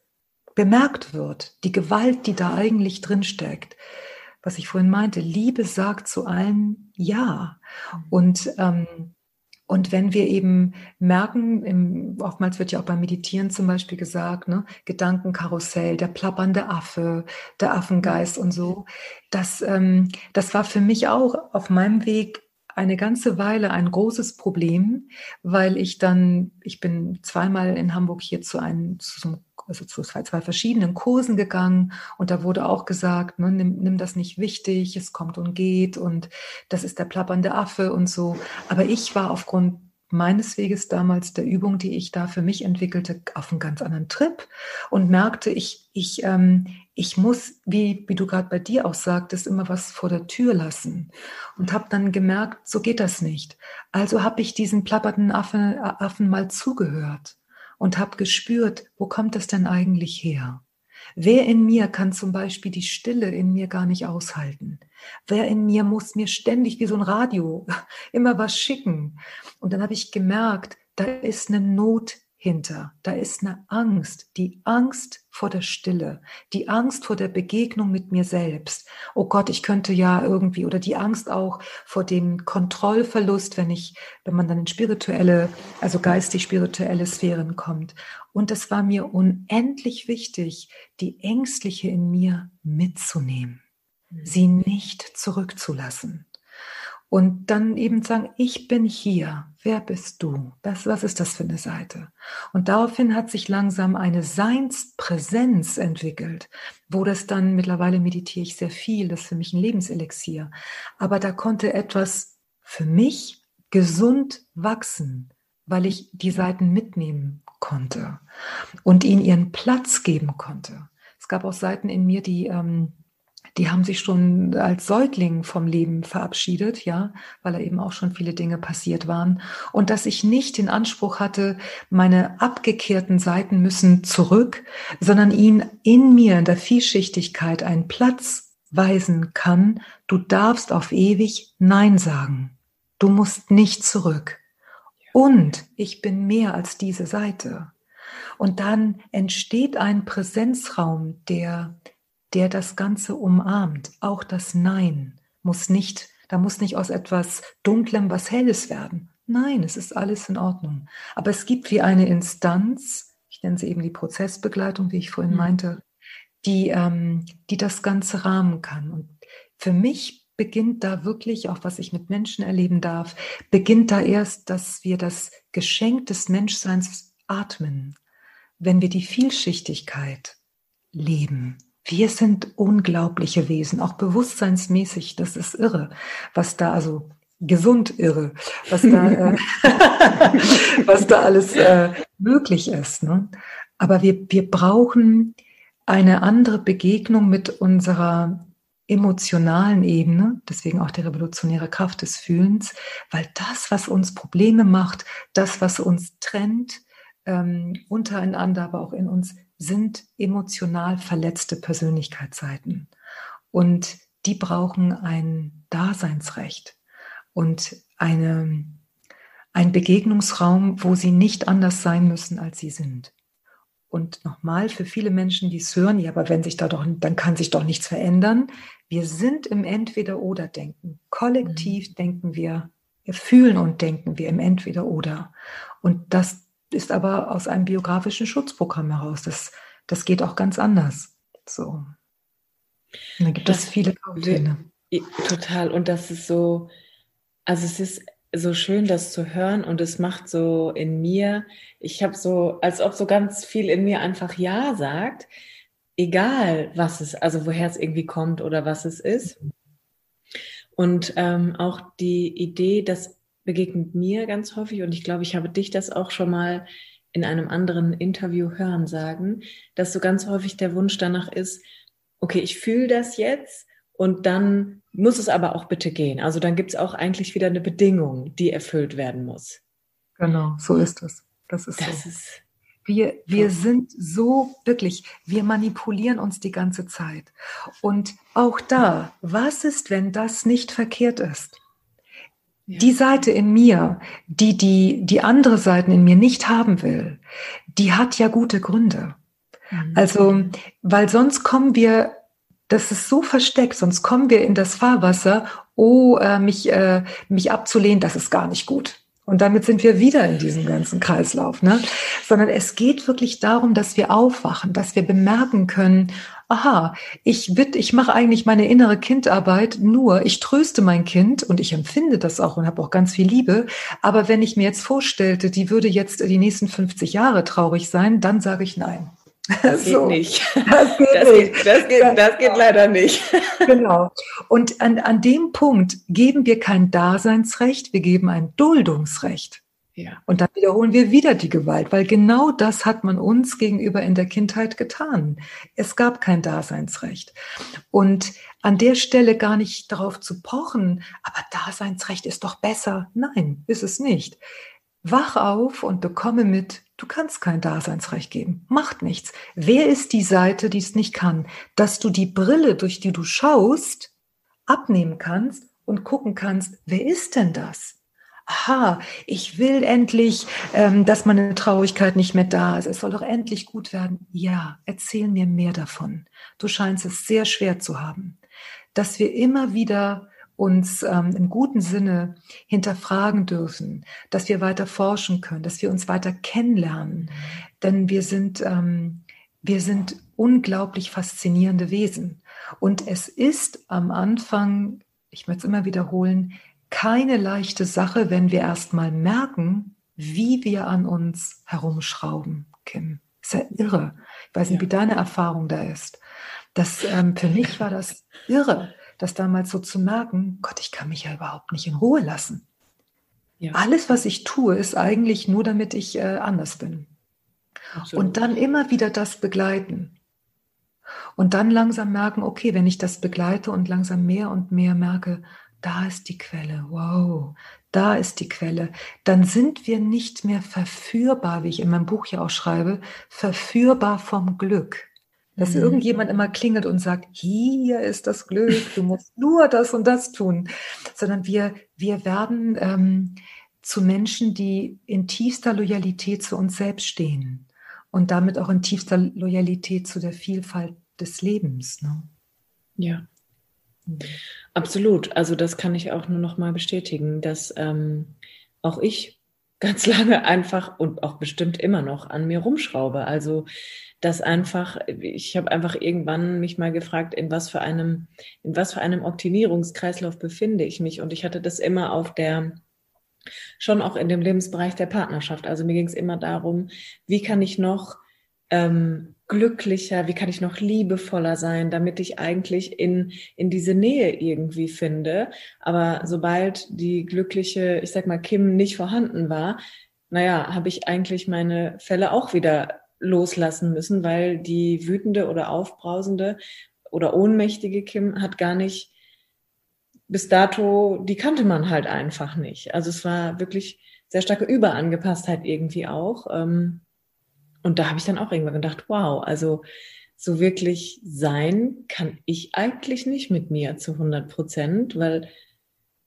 bemerkt wird, die Gewalt, die da eigentlich drin steckt. Was ich vorhin meinte, Liebe sagt zu allen Ja. Mhm. Und, ähm, und wenn wir eben merken, im, oftmals wird ja auch beim Meditieren zum Beispiel gesagt, ne, Gedankenkarussell, der plappernde Affe, der Affengeist und so, das, ähm, das war für mich auch auf meinem Weg eine ganze Weile ein großes Problem, weil ich dann, ich bin zweimal in Hamburg hier zu einem, zu, also zu zwei, zwei verschiedenen Kursen gegangen und da wurde auch gesagt, ne, nimm, nimm das nicht wichtig, es kommt und geht und das ist der plappernde Affe und so. Aber ich war aufgrund meines Weges damals der Übung, die ich da für mich entwickelte, auf einen ganz anderen Trip und merkte, ich, ich, ähm, ich muss, wie, wie du gerade bei dir auch sagtest, immer was vor der Tür lassen. Und habe dann gemerkt, so geht das nicht. Also habe ich diesen plappernden Affen, Affen mal zugehört und habe gespürt, wo kommt das denn eigentlich her? Wer in mir kann zum Beispiel die Stille in mir gar nicht aushalten? Wer in mir muss mir ständig wie so ein Radio *laughs* immer was schicken? Und dann habe ich gemerkt, da ist eine Not hinter. Da ist eine Angst, die Angst vor der Stille, die Angst vor der Begegnung mit mir selbst. Oh Gott, ich könnte ja irgendwie, oder die Angst auch vor dem Kontrollverlust, wenn ich, wenn man dann in spirituelle, also geistig spirituelle Sphären kommt. Und es war mir unendlich wichtig, die Ängstliche in mir mitzunehmen, mhm. sie nicht zurückzulassen. Und dann eben sagen, ich bin hier. Wer bist du? Das, was ist das für eine Seite? Und daraufhin hat sich langsam eine Seinspräsenz entwickelt, wo das dann, mittlerweile meditiere ich sehr viel, das ist für mich ein Lebenselixier. Aber da konnte etwas für mich gesund wachsen, weil ich die Seiten mitnehmen konnte und ihnen ihren Platz geben konnte. Es gab auch Seiten in mir, die ähm, die haben sich schon als Säugling vom Leben verabschiedet, ja, weil da eben auch schon viele Dinge passiert waren. Und dass ich nicht den Anspruch hatte, meine abgekehrten Seiten müssen zurück, sondern ihnen in mir, in der Vielschichtigkeit einen Platz weisen kann. Du darfst auf ewig Nein sagen. Du musst nicht zurück. Und ich bin mehr als diese Seite. Und dann entsteht ein Präsenzraum, der, der das Ganze umarmt. Auch das Nein muss nicht, da muss nicht aus etwas Dunklem was Helles werden. Nein, es ist alles in Ordnung. Aber es gibt wie eine Instanz, ich nenne sie eben die Prozessbegleitung, wie ich vorhin mhm. meinte, die, ähm, die das Ganze rahmen kann. Und für mich beginnt da wirklich, auch was ich mit Menschen erleben darf, beginnt da erst, dass wir das Geschenk des Menschseins atmen, wenn wir die Vielschichtigkeit leben. Wir sind unglaubliche Wesen, auch bewusstseinsmäßig, das ist irre, was da also gesund irre, was da, äh, *laughs* was da alles äh, möglich ist. Ne? Aber wir, wir brauchen eine andere Begegnung mit unserer emotionalen Ebene, deswegen auch die revolutionäre Kraft des Fühlens, weil das, was uns Probleme macht, das, was uns trennt, ähm, untereinander, aber auch in uns, sind emotional verletzte Persönlichkeitsseiten. Und die brauchen ein Daseinsrecht und eine, ein Begegnungsraum, wo sie nicht anders sein müssen, als sie sind. Und nochmal für viele Menschen, die es hören, ja, aber wenn sich da doch, dann kann sich doch nichts verändern. Wir sind im Entweder-Oder-Denken. Kollektiv mhm. denken wir, wir fühlen und denken wir im Entweder-Oder. Und das ist aber aus einem biografischen Schutzprogramm heraus. Das, das geht auch ganz anders. So. Und da gibt das, es viele Baupläne. Total. Und das ist so, also es ist so schön, das zu hören und es macht so in mir, ich habe so, als ob so ganz viel in mir einfach Ja sagt, egal was es, also woher es irgendwie kommt oder was es ist. Und ähm, auch die Idee, das begegnet mir ganz häufig und ich glaube, ich habe dich das auch schon mal in einem anderen Interview hören sagen, dass so ganz häufig der Wunsch danach ist, okay, ich fühle das jetzt und dann muss es aber auch bitte gehen. Also dann gibt es auch eigentlich wieder eine Bedingung, die erfüllt werden muss. Genau, so ist es. Das ist das so. Ist wir, wir sind so wirklich, wir manipulieren uns die ganze Zeit. Und auch da, was ist, wenn das nicht verkehrt ist? Die Seite in mir, die, die die andere Seiten in mir nicht haben will, die hat ja gute Gründe. Mhm. Also, weil sonst kommen wir das ist so versteckt, sonst kommen wir in das Fahrwasser, oh, äh, mich, äh, mich abzulehnen, das ist gar nicht gut. Und damit sind wir wieder in diesem ganzen Kreislauf, ne? Sondern es geht wirklich darum, dass wir aufwachen, dass wir bemerken können, aha, ich bitte, ich mache eigentlich meine innere Kindarbeit nur, ich tröste mein Kind und ich empfinde das auch und habe auch ganz viel Liebe. Aber wenn ich mir jetzt vorstellte, die würde jetzt die nächsten 50 Jahre traurig sein, dann sage ich nein. *laughs* Das geht so. nicht. Das geht das *laughs* nicht. Geht, das, geht, das geht leider nicht. *laughs* Genau. Und an, an dem Punkt geben wir kein Daseinsrecht, wir geben ein Duldungsrecht. Ja. Und dann wiederholen wir wieder die Gewalt, weil genau das hat man uns gegenüber in der Kindheit getan. Es gab kein Daseinsrecht. Und an der Stelle gar nicht darauf zu pochen, aber Daseinsrecht ist doch besser. Nein, ist es nicht. Wach auf und bekomme mit, du kannst kein Daseinsrecht geben. Macht nichts. Wer ist die Seite, die es nicht kann? Dass du die Brille, durch die du schaust, abnehmen kannst und gucken kannst, wer ist denn das? Aha, ich will endlich, ähm, dass meine Traurigkeit nicht mehr da ist. Es soll doch endlich gut werden. Ja, erzähl mir mehr davon. Du scheinst es sehr schwer zu haben. Dass wir immer wieder uns ähm, im guten Sinne hinterfragen dürfen, dass wir weiter forschen können, dass wir uns weiter kennenlernen. Denn wir sind, ähm, wir sind unglaublich faszinierende Wesen. Und es ist am Anfang, ich möchte es immer wiederholen, keine leichte Sache, wenn wir erst mal merken, wie wir an uns herumschrauben, Kim. Ist ja irre. Ich weiß nicht, ja. wie deine Erfahrung da ist. Das, ähm, für mich war das irre das damals so zu merken, Gott, ich kann mich ja überhaupt nicht in Ruhe lassen. Ja. Alles, was ich tue, ist eigentlich nur, damit ich äh, anders bin. Absolut. Und dann immer wieder das begleiten. Und dann langsam merken, okay, wenn ich das begleite und langsam mehr und mehr merke, da ist die Quelle, wow, da ist die Quelle, dann sind wir nicht mehr verführbar, wie ich in meinem Buch ja auch schreibe, verführbar vom Glück. Dass mhm. irgendjemand immer klingelt und sagt, hier ist das Glück, du musst nur das und das tun. Sondern wir, wir werden ähm, zu Menschen, die in tiefster Loyalität zu uns selbst stehen und damit auch in tiefster Loyalität zu der Vielfalt des Lebens. Ne? Ja. Absolut. Also das kann ich auch nur noch mal bestätigen, dass ähm, auch ich *laughs* ganz lange einfach und auch bestimmt immer noch an mir rumschraube. Also dass einfach, ich habe einfach irgendwann mich mal gefragt, in was für einem, in was für einem Optimierungskreislauf befinde ich mich. Und ich hatte das immer auf der, schon auch in dem Lebensbereich der Partnerschaft. Also mir ging es immer darum, wie kann ich noch ähm, glücklicher, wie kann ich noch liebevoller sein, damit ich eigentlich in, in diese Nähe irgendwie finde. Aber sobald die glückliche, ich sag mal, Kim nicht vorhanden war, naja, habe ich eigentlich meine Fälle auch wieder loslassen müssen, weil die wütende oder aufbrausende oder ohnmächtige Kim hat gar nicht bis dato, die kannte man halt einfach nicht. Also es war wirklich sehr starke Überangepasstheit irgendwie auch. Ähm, und da habe ich dann auch irgendwann gedacht, wow, also so wirklich sein kann ich eigentlich nicht mit mir zu 100 Prozent, weil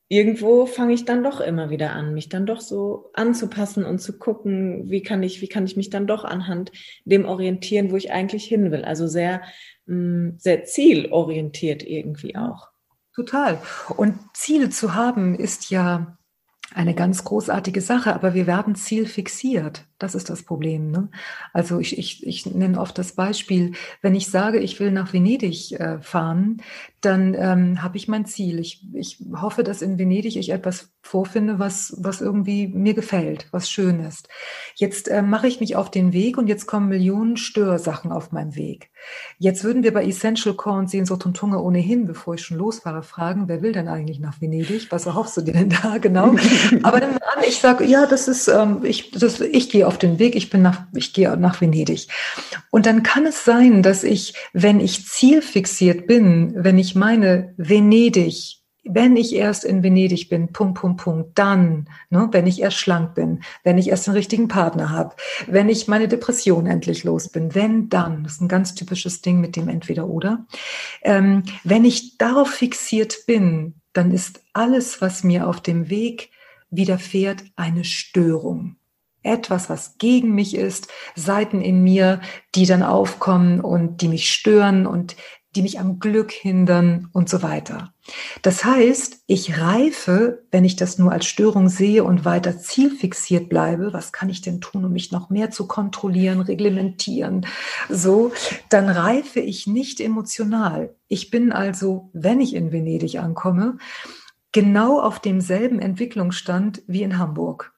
irgendwo fange ich dann doch immer wieder an, mich dann doch so anzupassen und zu gucken, wie kann ich, wie kann ich mich dann doch anhand dem orientieren, wo ich eigentlich hin will. Also sehr, mm, sehr zielorientiert irgendwie auch. Total. Und Ziele zu haben ist ja eine ganz großartige Sache, aber wir werden zielfixiert. Das ist das Problem. Ne? Also ich, ich, ich nenne oft das Beispiel, wenn ich sage, ich will nach Venedig äh, fahren, dann ähm, habe ich mein Ziel. Ich, ich hoffe, dass in Venedig ich etwas vorfinde, was, was irgendwie mir gefällt, was schön ist. Jetzt äh, mache ich mich auf den Weg und jetzt kommen Millionen Störsachen auf meinem Weg. Jetzt würden wir bei Essential Core und Sehnsucht und Hunger ohnehin, bevor ich schon losfahre, fragen, wer will denn eigentlich nach Venedig? Was erhoffst du dir denn da genau? *laughs* Aber dann an, ich sage, ja, das ist, ähm, ich, das, ich gehe auf den Weg, ich bin nach, ich gehe nach Venedig. Und dann kann es sein, dass ich, wenn ich zielfixiert bin, wenn ich meine Venedig, wenn ich erst in Venedig bin, Punkt, Punkt, Punkt, dann, ne, wenn ich erst schlank bin, wenn ich erst den richtigen Partner habe, wenn ich meine Depression endlich los bin, wenn dann, das ist ein ganz typisches Ding mit dem Entweder-Oder, ähm, wenn ich darauf fixiert bin, dann ist alles, was mir auf dem Weg widerfährt, eine Störung etwas, was gegen mich ist, Seiten in mir, die dann aufkommen und die mich stören und die mich am Glück hindern und so weiter. Das heißt, ich reife, wenn ich das nur als Störung sehe und weiter zielfixiert bleibe, was kann ich denn tun, um mich noch mehr zu kontrollieren, reglementieren, so, dann reife ich nicht emotional. Ich bin also, wenn ich in Venedig ankomme, genau auf demselben Entwicklungsstand wie in Hamburg.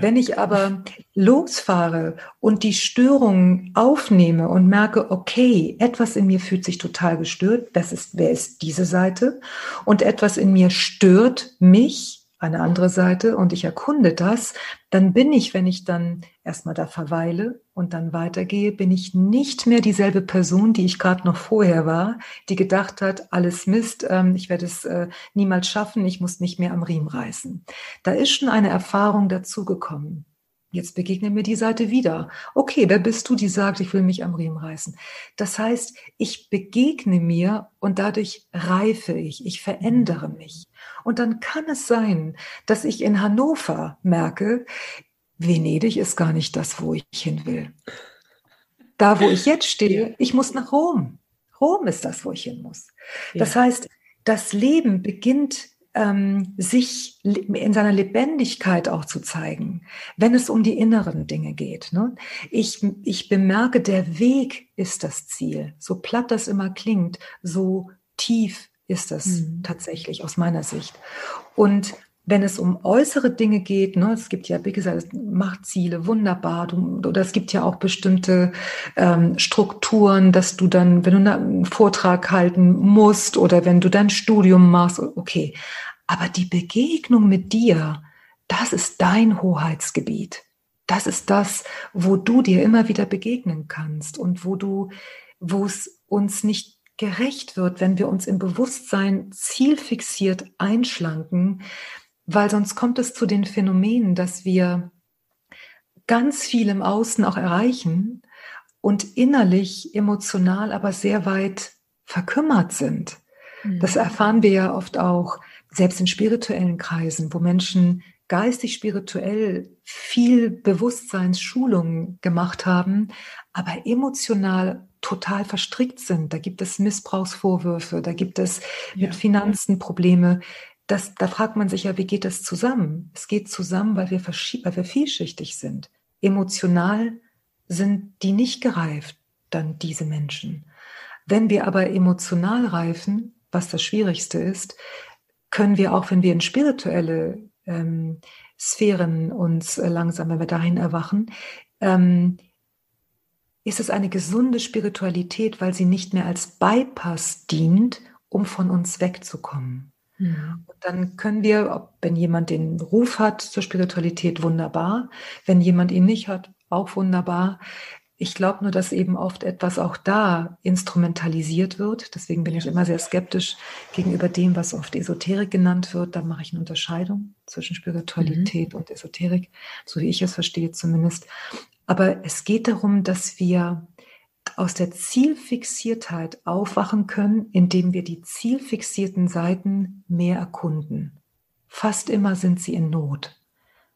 Wenn ich aber losfahre und die Störungen aufnehme und merke, okay, etwas in mir fühlt sich total gestört, das ist, wer ist diese Seite? Und etwas in mir stört mich, eine andere Seite und ich erkunde das, dann bin ich, wenn ich dann erstmal da verweile und dann weitergehe, bin ich nicht mehr dieselbe Person, die ich gerade noch vorher war, die gedacht hat, alles Mist, ähm, ich werde es äh, niemals schaffen, ich muss nicht mehr am Riemen reißen. Da ist schon eine Erfahrung dazugekommen. Jetzt begegne mir die Seite wieder. Okay, wer bist du, die sagt, ich will mich am Riemen reißen? Das heißt, ich begegne mir und dadurch reife ich, ich verändere mich. Und dann kann es sein, dass ich in Hannover merke, Venedig ist gar nicht das, wo ich hin will. Da, wo ich jetzt stehe, ich muss nach Rom. Rom ist das, wo ich hin muss. Das heißt, das Leben beginnt ähm, sich in seiner Lebendigkeit auch zu zeigen, wenn es um die inneren Dinge geht. Ne? Ich, ich bemerke, der Weg ist das Ziel. So platt das immer klingt, so tief ist das mhm. tatsächlich aus meiner Sicht. Und wenn es um äußere Dinge geht, ne, es gibt ja, wie gesagt, Machtziele, wunderbar, du, oder es gibt ja auch bestimmte ähm, Strukturen, dass du dann, wenn du einen Vortrag halten musst oder wenn du dein Studium machst, okay. Aber die Begegnung mit dir, das ist dein Hoheitsgebiet. Das ist das, wo du dir immer wieder begegnen kannst und wo du, wo es uns nicht gerecht wird, wenn wir uns im Bewusstsein zielfixiert einschlanken, weil sonst kommt es zu den Phänomenen, dass wir ganz viel im Außen auch erreichen und innerlich, emotional aber sehr weit verkümmert sind. Mhm. Das erfahren wir ja oft auch, selbst in spirituellen Kreisen, wo Menschen geistig, spirituell viel Bewusstseinsschulung gemacht haben, aber emotional total verstrickt sind. Da gibt es Missbrauchsvorwürfe, da gibt es ja. mit Finanzen Probleme. Das, da fragt man sich ja, wie geht das zusammen? Es geht zusammen, weil wir, weil wir vielschichtig sind. Emotional sind die nicht gereift, dann diese Menschen. Wenn wir aber emotional reifen, was das Schwierigste ist, können wir auch, wenn wir in spirituelle ähm, Sphären uns äh, langsam, wenn wir dahin erwachen, ähm, ist es eine gesunde Spiritualität, weil sie nicht mehr als Bypass dient, um von uns wegzukommen. Und dann können wir, wenn jemand den Ruf hat zur Spiritualität, wunderbar. Wenn jemand ihn nicht hat, auch wunderbar. Ich glaube nur, dass eben oft etwas auch da instrumentalisiert wird. Deswegen bin ich immer sehr skeptisch gegenüber dem, was oft Esoterik genannt wird. Da mache ich eine Unterscheidung zwischen Spiritualität mhm. und Esoterik, so wie ich es verstehe zumindest. Aber es geht darum, dass wir aus der Zielfixiertheit aufwachen können, indem wir die zielfixierten Seiten mehr erkunden. Fast immer sind sie in Not.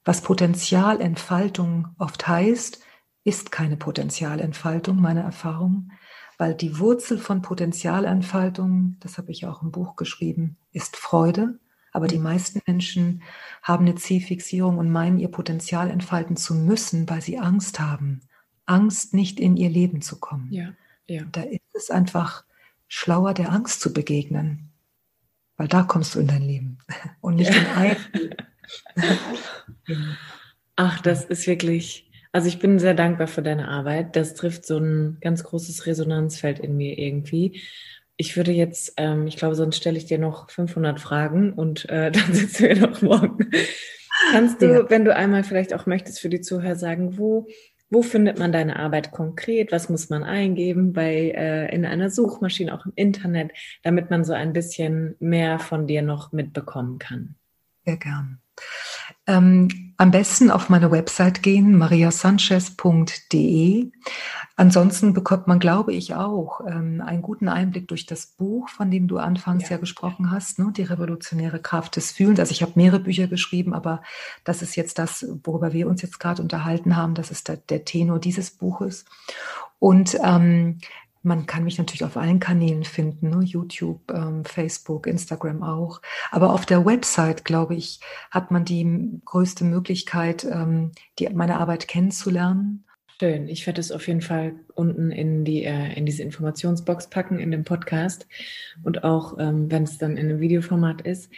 Was Potenzialentfaltung oft heißt, ist keine Potenzialentfaltung, meine Erfahrung, weil die Wurzel von Potenzialentfaltung, das habe ich auch im Buch geschrieben, ist Freude. Aber die meisten Menschen haben eine Zielfixierung und meinen, ihr Potenzial entfalten zu müssen, weil sie Angst haben. Angst, nicht in ihr Leben zu kommen. Ja, ja. Da ist es einfach schlauer, der Angst zu begegnen. Weil da kommst du in dein Leben *laughs* und nicht ja. in ein. *laughs* Ach, das ist wirklich also ich bin sehr dankbar für deine Arbeit. Das trifft so ein ganz großes Resonanzfeld in mir irgendwie. Ich würde jetzt, ähm, ich glaube, sonst stelle ich dir noch 500 Fragen und äh, *laughs* dann sitzen wir noch morgen. Kannst du, ja. wenn du einmal vielleicht auch möchtest, für die Zuhörer sagen, wo, wo findet man deine Arbeit konkret? Was muss man eingeben bei äh, in einer Suchmaschine, auch im Internet, damit man so ein bisschen mehr von dir noch mitbekommen kann? Sehr gern. Ähm, am besten auf meine Website gehen, mariasanchez.de. Ansonsten bekommt man, glaube ich, auch ähm, einen guten Einblick durch das Buch, von dem du anfangs ja, ja gesprochen hast, ne? die revolutionäre Kraft des Fühlens. Also ich habe mehrere Bücher geschrieben, aber das ist jetzt das, worüber wir uns jetzt gerade unterhalten haben. Das ist der, der Tenor dieses Buches. Und ähm, man kann mich natürlich auf allen Kanälen finden, ne? YouTube, ähm, Facebook, Instagram auch. Aber auf der Website, glaube ich, hat man die größte Möglichkeit, ähm, die, meine Arbeit kennenzulernen. Schön. Ich werde es auf jeden Fall unten in die äh, in diese Informationsbox packen in dem Podcast und auch ähm, wenn es dann in einem Videoformat ist.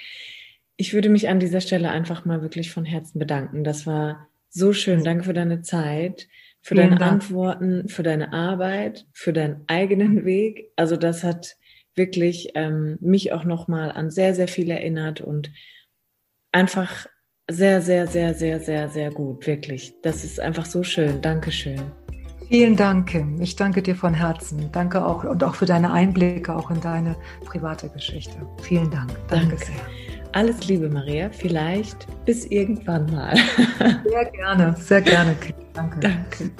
Ich würde mich an dieser Stelle einfach mal wirklich von Herzen bedanken. Das war so schön. Danke für deine Zeit für Vielen deine Dank. Antworten, für deine Arbeit, für deinen eigenen Weg. Also das hat wirklich ähm, mich auch nochmal an sehr, sehr viel erinnert und einfach sehr, sehr, sehr, sehr, sehr, sehr gut, wirklich. Das ist einfach so schön. Dankeschön. Vielen Dank, Kim. Ich danke dir von Herzen. Danke auch und auch für deine Einblicke auch in deine private Geschichte. Vielen Dank. Danke, danke. sehr. Alles Liebe, Maria. Vielleicht bis irgendwann mal. Sehr gerne, sehr gerne. Danke. Danke.